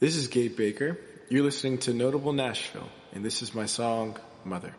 This is Gabe Baker. You're listening to Notable Nashville, and this is my song, Mother.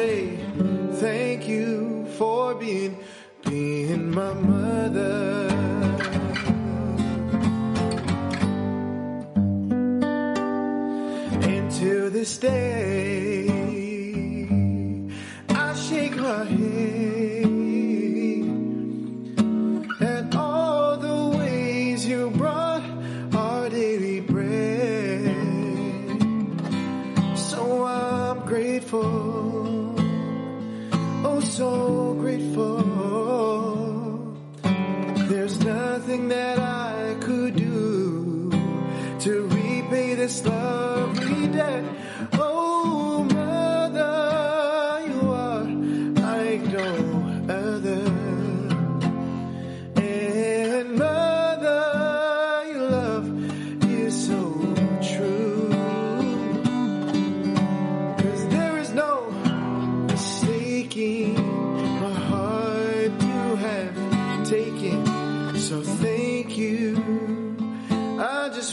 Say thank you for being, being my mother. And this day, so grateful. There's nothing that I could do to repay this lovely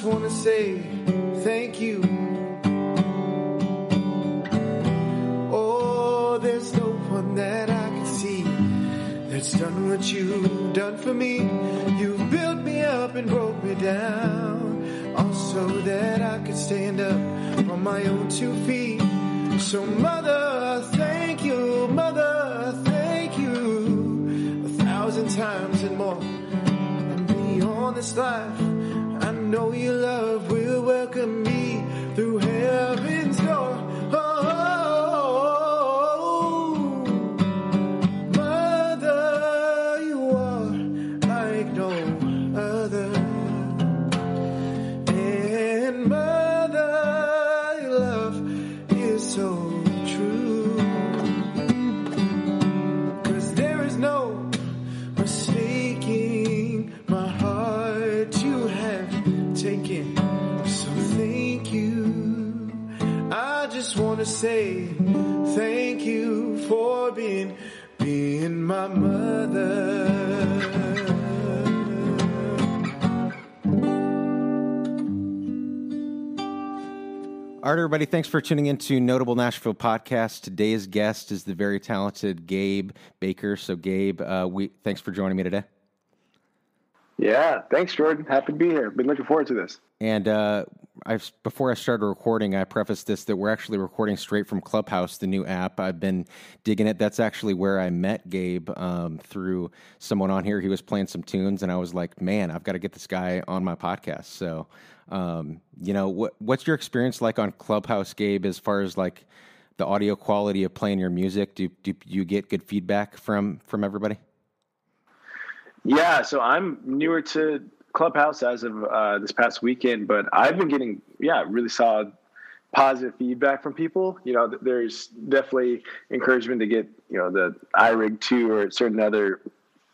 want to say thank you. Oh, there's no one that I can see that's done what you've done for me. You've built me up and broke me down, also that I could stand up on my own two feet. So, mother, thank you, mother, thank you a thousand times and more. And beyond this life, know your love will welcome me right, everybody, thanks for tuning into Notable Nashville Podcast. Today's guest is the very talented Gabe Baker. So, Gabe, uh, we thanks for joining me today. Yeah, thanks, Jordan. Happy to be here. Been looking forward to this. And uh, I've, before I started recording, I prefaced this that we're actually recording straight from Clubhouse, the new app. I've been digging it. That's actually where I met Gabe um, through someone on here. He was playing some tunes, and I was like, man, I've got to get this guy on my podcast. So, um, you know, what, what's your experience like on Clubhouse, Gabe, as far as like the audio quality of playing your music? Do, do you get good feedback from from everybody? Yeah, so I'm newer to Clubhouse as of uh, this past weekend, but I've been getting yeah really solid positive feedback from people. You know, there's definitely encouragement to get you know the iRig two or certain other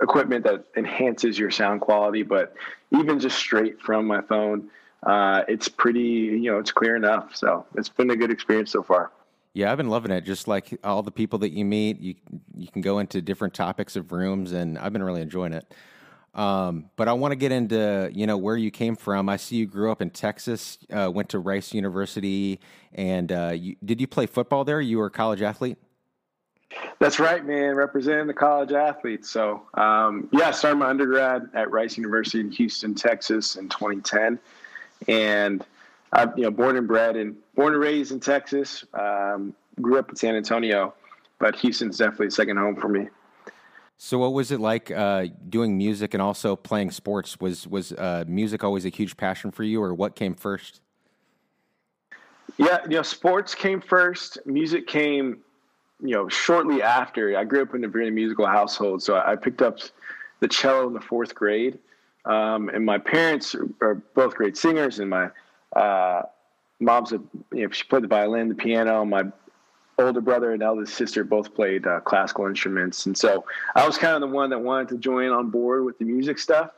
equipment that enhances your sound quality, but even just straight from my phone, uh, it's pretty you know it's clear enough. So it's been a good experience so far. Yeah, I've been loving it. Just like all the people that you meet, you you can go into different topics of rooms, and I've been really enjoying it. Um, but I want to get into you know where you came from. I see you grew up in Texas, uh, went to Rice University, and uh, you, did you play football there? You were a college athlete. That's right, man. Representing the college athletes. So, um, yeah, I started my undergrad at Rice University in Houston, Texas, in 2010, and I, you know, born and bred and born and raised in Texas. Um, grew up in San Antonio, but Houston's definitely second home for me. So, what was it like uh, doing music and also playing sports? Was was uh, music always a huge passion for you, or what came first? Yeah, you know, sports came first. Music came, you know, shortly after. I grew up in a very musical household, so I picked up the cello in the fourth grade. Um, and my parents are both great singers, and my uh, mom's a you know she played the violin, the piano. My older brother and eldest sister both played uh, classical instruments, and so I was kind of the one that wanted to join on board with the music stuff.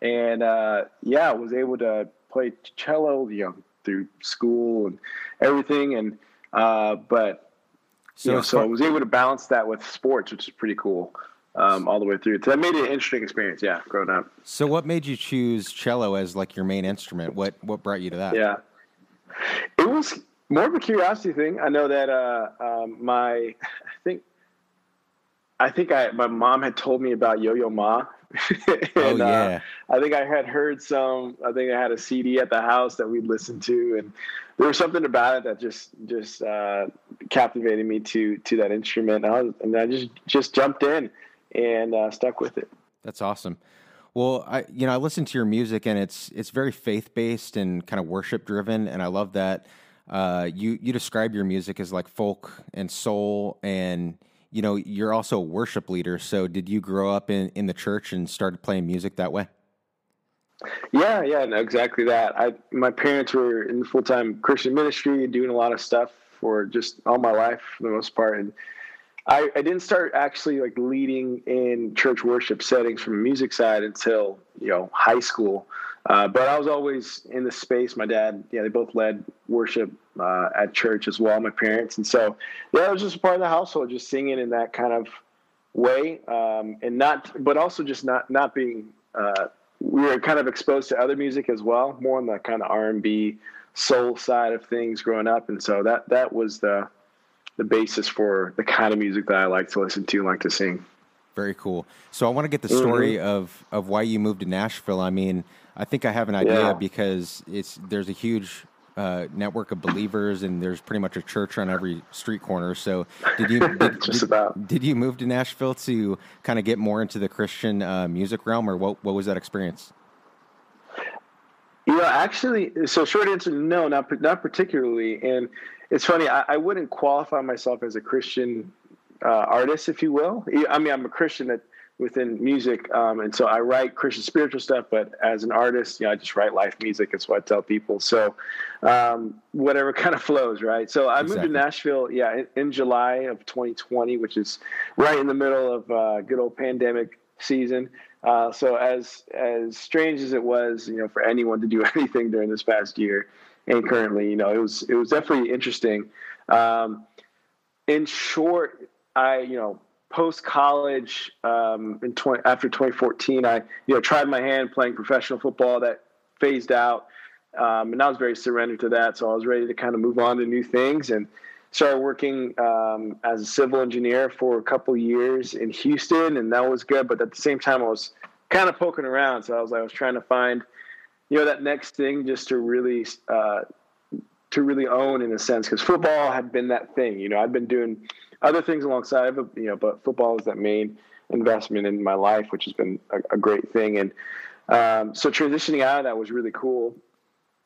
And uh, yeah, I was able to play cello, you know, through school and everything. And uh, but so, you know, so I was able to balance that with sports, which is pretty cool. Um, all the way through. So that made it an interesting experience. Yeah, growing up. So, what made you choose cello as like your main instrument? What what brought you to that? Yeah, it was more of a curiosity thing. I know that uh, um, my, I think, I think I my mom had told me about Yo Yo Ma. and, oh yeah. Uh, I think I had heard some. I think I had a CD at the house that we'd listen to, and there was something about it that just just uh, captivated me to to that instrument. And I, was, and I just just jumped in and uh, stuck with it. That's awesome. Well, I you know I listen to your music and it's it's very faith based and kind of worship driven, and I love that. Uh, you you describe your music as like folk and soul, and you know you're also a worship leader. So, did you grow up in in the church and started playing music that way? Yeah, yeah, no, exactly that. I my parents were in full time Christian ministry, doing a lot of stuff for just all my life for the most part, and I, I didn't start actually like leading in church worship settings from a music side until you know high school. Uh, but I was always in the space. My dad, yeah, they both led worship uh, at church as well. My parents, and so yeah, it was just a part of the household, just singing in that kind of way, um, and not, but also just not not being. Uh, we were kind of exposed to other music as well, more on the kind of R and B soul side of things growing up, and so that that was the the basis for the kind of music that I like to listen to like to sing. Very cool. So I want to get the story mm-hmm. of of why you moved to Nashville. I mean, I think I have an idea yeah. because it's there's a huge uh, network of believers and there's pretty much a church on every street corner. So did you did, just did, about did you move to Nashville to kind of get more into the Christian uh, music realm, or what what was that experience? You know, actually, so short answer, no, not not particularly. And it's funny, I, I wouldn't qualify myself as a Christian artist, if you will. I mean, I'm a Christian that within music. Um, and so I write Christian spiritual stuff, but as an artist, you know, I just write life music. That's what I tell people. So um, whatever kind of flows, right? So I exactly. moved to Nashville, yeah, in, in, July of 2020, which is right in the middle of uh, good old pandemic season. Uh, so as as strange as it was, you know, for anyone to do anything during this past year, and currently, you know, it was it was definitely interesting. Um, in short, I you know post college um, in 20, after 2014, I you know tried my hand playing professional football. That phased out, um, and I was very surrendered to that. So I was ready to kind of move on to new things and started working um, as a civil engineer for a couple years in Houston, and that was good. But at the same time, I was kind of poking around. So I was like, I was trying to find you know that next thing just to really uh, to really own in a sense because football had been that thing. You know, I've been doing other things alongside of you know, but football is that main investment in my life, which has been a, a great thing. And um, so transitioning out of that was really cool,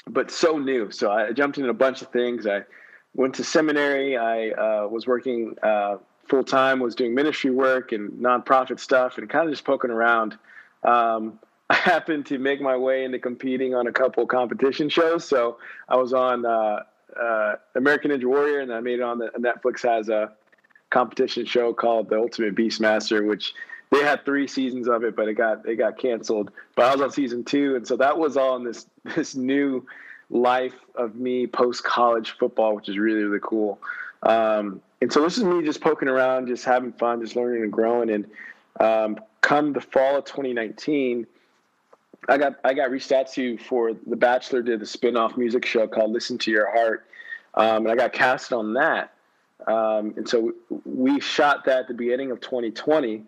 but so new. So I jumped into a bunch of things. I went to seminary. I uh, was working uh, full time, was doing ministry work and nonprofit stuff, and kind of just poking around. Um, I happened to make my way into competing on a couple competition shows. So I was on uh, uh American Ninja Warrior, and I made it on the Netflix has a competition show called The Ultimate Beastmaster, which they had three seasons of it, but it got it got canceled. But I was on season two, and so that was all in this this new life of me post college football, which is really really cool. Um, and so this is me just poking around, just having fun, just learning and growing. And um, come the fall of 2019, I got I got reached out to for The Bachelor did a spin-off music show called Listen to Your Heart, um, and I got cast on that. Um, and so we shot that at the beginning of 2020.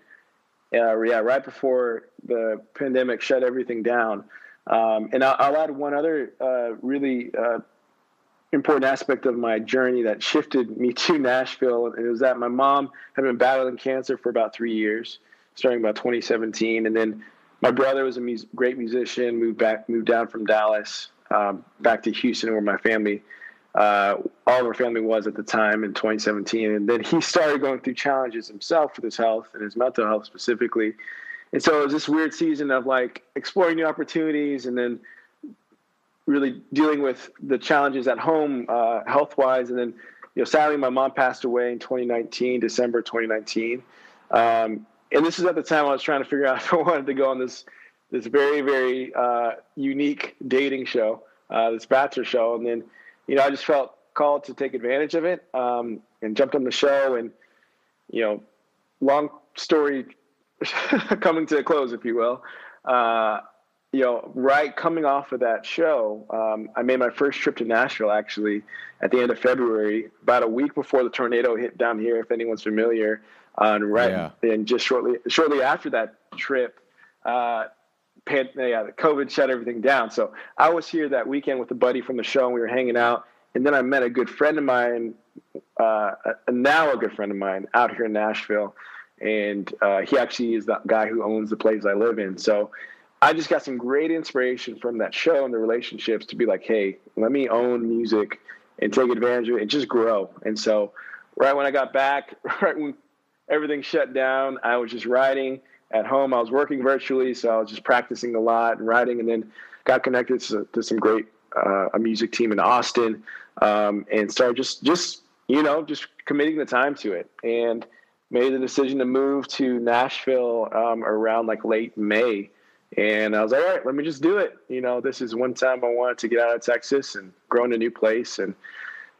Uh, yeah, right before the pandemic shut everything down. Um, and I'll, I'll, add one other uh, really uh, important aspect of my journey that shifted me to Nashville. And it was that my mom had been battling cancer for about three years, starting about 2017. And then my brother was a mu- great musician, moved back, moved down from Dallas um, back to Houston, where my family, uh, all of our family was at the time in 2017. And then he started going through challenges himself with his health and his mental health specifically. And so it was this weird season of like exploring new opportunities and then really dealing with the challenges at home uh, health wise. And then, you know, sadly, my mom passed away in 2019, December 2019. Um, and this is at the time I was trying to figure out if I wanted to go on this this very very uh, unique dating show, uh, this bachelor show, and then you know I just felt called to take advantage of it um, and jumped on the show. And you know, long story coming to a close, if you will. Uh, you know, right coming off of that show, um, I made my first trip to Nashville actually at the end of February, about a week before the tornado hit down here. If anyone's familiar, uh, and right, yeah. and just shortly shortly after that trip, uh, pan, yeah, the COVID shut everything down. So I was here that weekend with a buddy from the show, and we were hanging out. And then I met a good friend of mine, uh, now a good friend of mine, out here in Nashville, and uh, he actually is the guy who owns the place I live in. So I just got some great inspiration from that show and the relationships to be like, hey, let me own music and take advantage of it and just grow. And so, right when I got back, right when everything shut down, I was just writing at home. I was working virtually, so I was just practicing a lot and writing, and then got connected to, to some great uh, a music team in Austin, um, and started just just you know just committing the time to it, and made the decision to move to Nashville um, around like late May and I was like, all right, let me just do it. You know, this is one time I wanted to get out of Texas and grow in a new place. And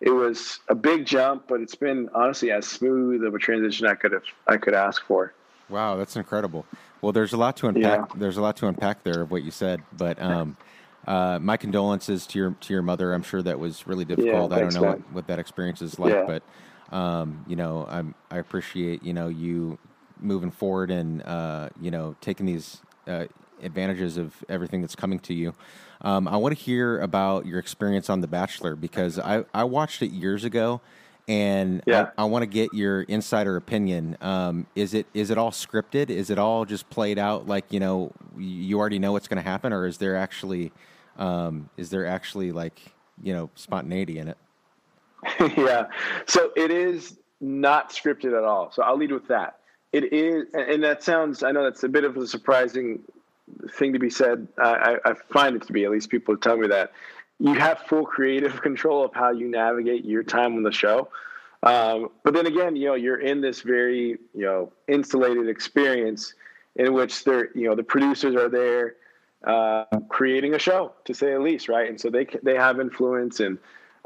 it was a big jump, but it's been honestly as smooth of a transition I could have I could ask for. Wow, that's incredible. Well, there's a lot to unpack. Yeah. There's a lot to unpack there of what you said, but um, uh, my condolences to your to your mother. I'm sure that was really difficult. Yeah, I don't know what, what, that experience is like, yeah. but um, you know, I'm I appreciate you know you moving forward and uh, you know taking these uh, advantages of everything that's coming to you. Um, I want to hear about your experience on The Bachelor because I, I watched it years ago, and yeah. I, I want to get your insider opinion. Um, is it is it all scripted? Is it all just played out like you know you already know what's going to happen, or is there actually um, is there actually like you know spontaneity in it? yeah, so it is not scripted at all. So I'll lead with that. It is, and that sounds. I know that's a bit of a surprising thing to be said. I, I find it to be, at least people tell me that you have full creative control of how you navigate your time on the show. Um, but then again, you know, you're in this very, you know, insulated experience in which they're, you know, the producers are there uh, creating a show, to say the least, right? And so they they have influence and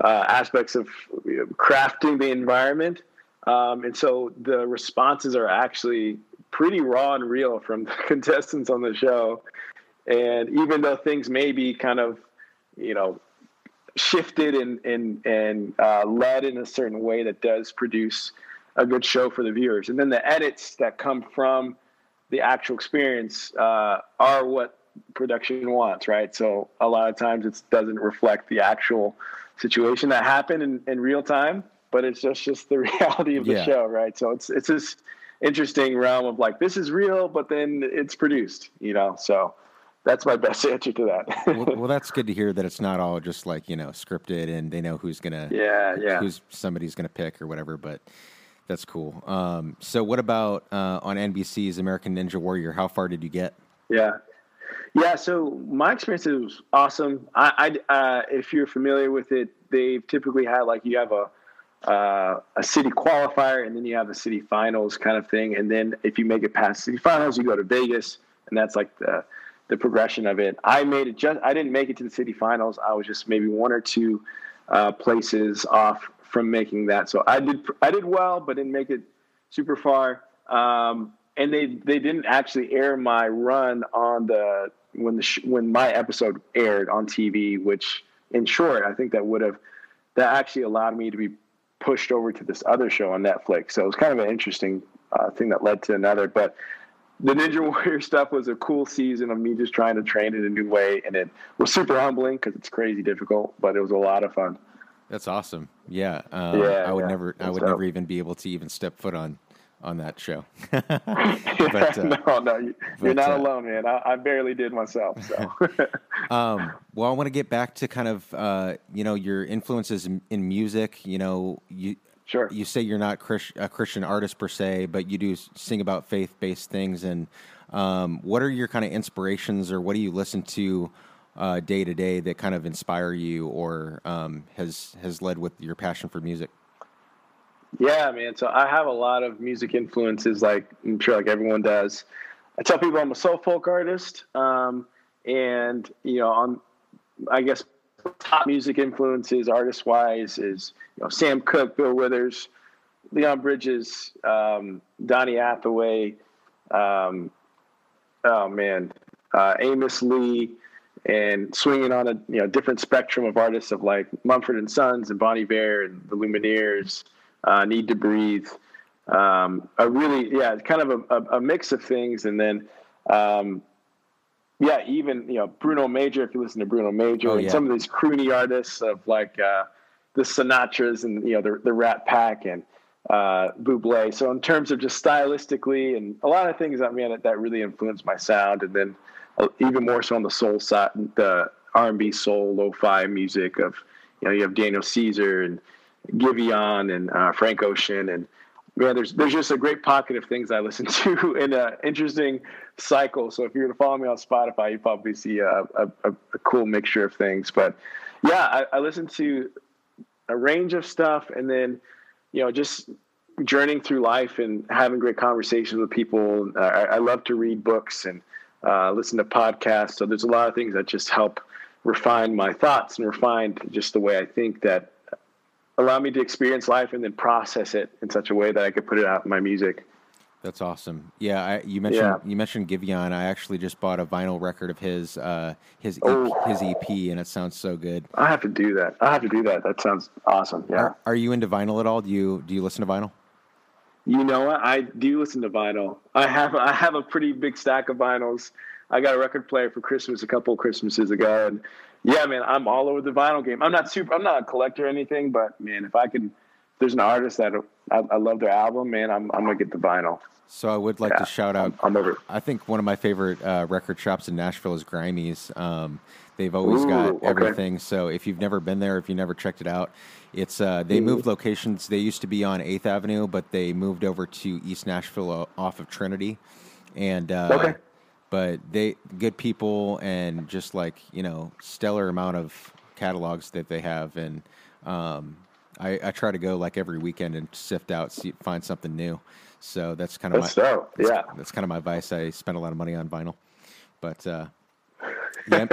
uh, aspects of you know, crafting the environment. Um, and so the responses are actually pretty raw and real from the contestants on the show. And even though things may be kind of, you know, shifted and and and uh, led in a certain way that does produce a good show for the viewers, and then the edits that come from the actual experience uh, are what production wants, right? So a lot of times it doesn't reflect the actual situation that happened in, in real time, but it's just just the reality of the yeah. show, right? So it's it's this interesting realm of like this is real, but then it's produced, you know. So that's my best answer to that. well, well, that's good to hear that it's not all just like you know scripted and they know who's gonna yeah yeah who's somebody's gonna pick or whatever. But that's cool. Um, so what about uh, on NBC's American Ninja Warrior? How far did you get? Yeah. Yeah, so my experience was awesome. I, I uh, if you're familiar with it, they've typically had like you have a uh, a city qualifier, and then you have a city finals kind of thing. And then if you make it past city finals, you go to Vegas, and that's like the the progression of it. I made it just I didn't make it to the city finals. I was just maybe one or two uh, places off from making that. So I did I did well, but didn't make it super far. Um, and they they didn't actually air my run on the when the sh- when my episode aired on TV, which in short I think that would have that actually allowed me to be pushed over to this other show on Netflix. So it was kind of an interesting uh, thing that led to another. But the Ninja Warrior stuff was a cool season of me just trying to train in a new way, and it was super humbling because it's crazy difficult, but it was a lot of fun. That's awesome. Yeah, um, yeah I would yeah. never, I would never even be able to even step foot on on that show. but, uh, no, no, you, are not uh, alone, man. I, I, barely did myself. So, um, well, I want to get back to kind of uh, you know your influences in, in, music. You know, you sure you say you're not Chris, a Christian artist per se, but you do sing about faith based things. And um, what are your kind of inspirations, or what do you listen to? Uh, day to day that kind of inspire you or um, has has led with your passion for music? Yeah, man. So I have a lot of music influences, like I'm sure like everyone does. I tell people I'm a soul folk artist, um, and you know, on I guess top music influences, artist wise, is you know Sam Cooke, Bill Withers, Leon Bridges, um, Donny Hathaway. Um, oh man, uh, Amos Lee, and swinging on a you know different spectrum of artists of like Mumford and Sons and Bon Iver and the Lumineers uh, Need to Breathe. Um, a really, yeah, kind of a, a, a mix of things. And then, um, yeah, even, you know, Bruno Major, if you listen to Bruno Major, oh, and some of these croony artists of like uh, the Sinatras and, you know, the, the Rat Pack and uh, Buble. So in terms of just stylistically and a lot of things I mean that, that really influenced my sound. And then uh, even more so on the soul side, the R&B soul, lo-fi music of, you know, you have Daniel Caesar and, Giveon and uh, Frank Ocean and man, there's there's just a great pocket of things I listen to in an interesting cycle. So if you were to follow me on Spotify, you probably see a, a, a cool mixture of things. But yeah, I, I, listen to a range of stuff, and then you know just journeying through life and having great conversations with people. I, I love to read books and uh, listen to podcasts. So there's a lot of things that just help refine my thoughts and refine just the way I think that allow me to experience life and then process it in such a way that I could put it out in my music. That's awesome. Yeah, I, you mentioned yeah. you mentioned Giveon. I actually just bought a vinyl record of his uh, his oh. EP, his EP, and it sounds so good. I have to do that. I have to do that. That sounds awesome. Yeah. Are, are you into vinyl at all? Do you do you listen to vinyl? You know what? I do listen to vinyl. I have I have a pretty big stack of vinyls. I got a record player for Christmas a couple of Christmases ago, and yeah, man, I'm all over the vinyl game. I'm not super. I'm not a collector or anything, but man, if I can, there's an artist that I, I, love their album, man, I'm I'm gonna get the vinyl. So I would like yeah, to shout out. I'm, I'm, over. I think one of my favorite uh, record shops in Nashville is Grimey's. Um, they've always Ooh, got everything. Okay. So if you've never been there, if you never checked it out, it's uh, they moved locations. They used to be on Eighth Avenue, but they moved over to East Nashville uh, off of Trinity, and uh, okay but they good people and just like you know stellar amount of catalogs that they have. And um, I, I, try to go like every weekend and sift out see, find something new. So that's kind of that's my so, yeah. that's, that's, kind of my vice. I spend a lot of money on vinyl. But uh, yeah.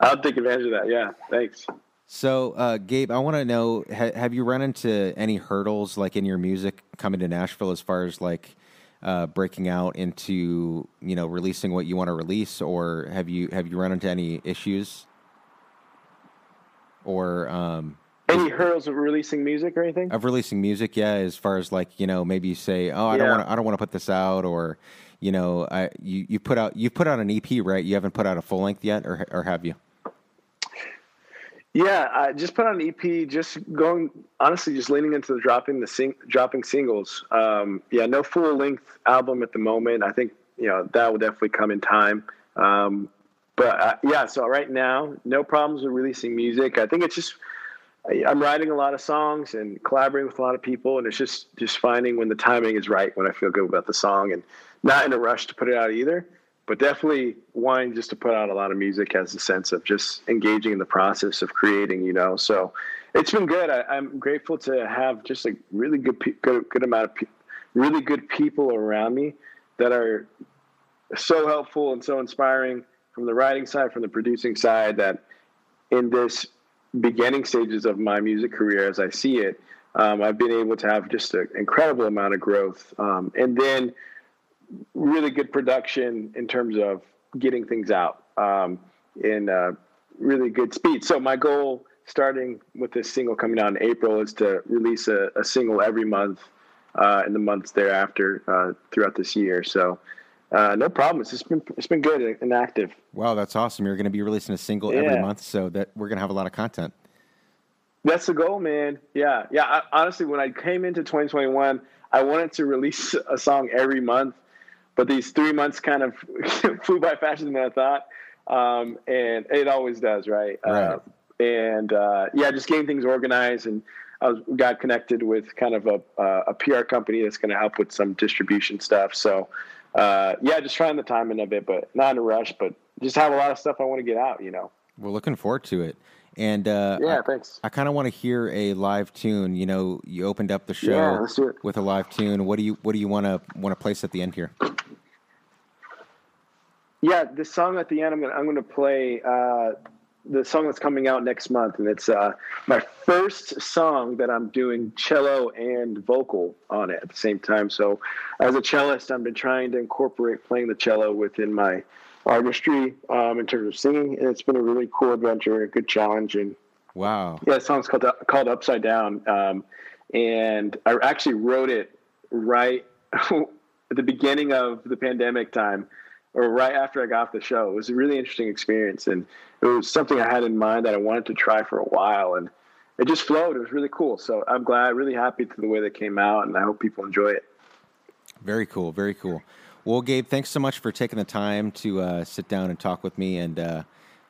i'll take advantage of that. Yeah. Thanks. So uh, gabe i want to know ha- have you run into any hurdles like in your music coming to nashville as far as like uh, breaking out into you know releasing what you want to release, or have you have you run into any issues? Or um, any hurdles of releasing music or anything? Of releasing music, yeah. As far as like you know, maybe you say, "Oh, I yeah. don't want I don't want to put this out," or you know, I you you put out you put out an EP, right? You haven't put out a full length yet, or or have you? Yeah, I just put on an EP. Just going honestly, just leaning into the dropping the sing, dropping singles. Um, yeah, no full length album at the moment. I think you know that will definitely come in time. Um, but uh, yeah, so right now, no problems with releasing music. I think it's just I'm writing a lot of songs and collaborating with a lot of people, and it's just just finding when the timing is right, when I feel good about the song, and not in a rush to put it out either but definitely wanting just to put out a lot of music has a sense of just engaging in the process of creating, you know. So it's been good. I, am grateful to have just a really good, good, good amount of pe- really good people around me that are so helpful and so inspiring from the writing side, from the producing side. That in this beginning stages of my music career, as I see it, um, I've been able to have just an incredible amount of growth, um, and then really good production in terms of getting things out um, in uh, really good speed. So my goal starting with this single coming out in April, is to release a, a single every month uh, in the months thereafter uh, throughout this year. So. Uh, no problem. It's been it's been good and active. Wow, that's awesome! You're going to be releasing a single yeah. every month, so that we're going to have a lot of content. That's the goal, man. Yeah, yeah. I, honestly, when I came into 2021, I wanted to release a song every month, but these three months kind of flew by faster than I thought, um, and it always does, right? Right. Uh, and uh, yeah, just getting things organized, and I was, got connected with kind of a, uh, a PR company that's going to help with some distribution stuff. So uh, yeah, just trying the timing of it, but not in a rush. But just have a lot of stuff I want to get out. You know. We're looking forward to it. And uh, yeah, I, thanks. I kind of want to hear a live tune. You know, you opened up the show yeah, with a live tune. What do you What do you want to want to place at the end here? Yeah, the song at the end, I'm gonna I'm gonna play uh, the song that's coming out next month, and it's uh, my first song that I'm doing cello and vocal on it at the same time. So, as a cellist, I've been trying to incorporate playing the cello within my artistry um, in terms of singing, and it's been a really cool adventure, a good challenge, and wow, yeah, the song's called called Upside Down, um, and I actually wrote it right at the beginning of the pandemic time or right after I got off the show. It was a really interesting experience, and it was something I had in mind that I wanted to try for a while, and it just flowed. It was really cool. So I'm glad, really happy to the way that came out, and I hope people enjoy it. Very cool. Very cool. Well, Gabe, thanks so much for taking the time to uh, sit down and talk with me, and uh,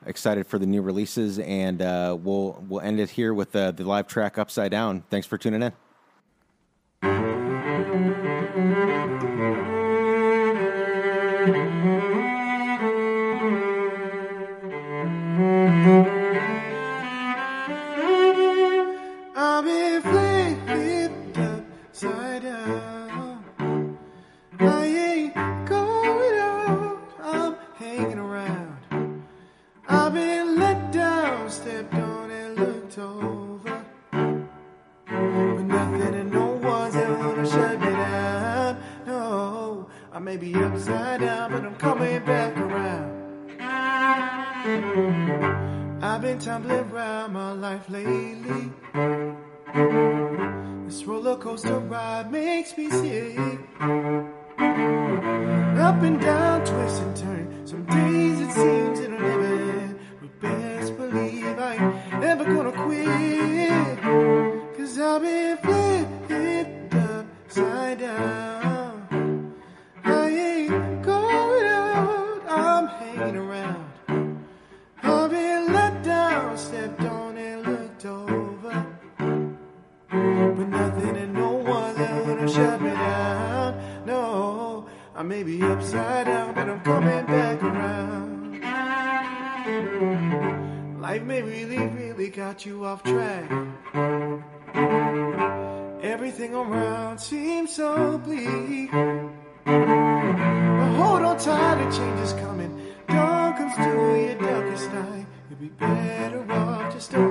excited for the new releases. And uh, we'll we'll end it here with the live track "Upside Down." Thanks for tuning in. Back around.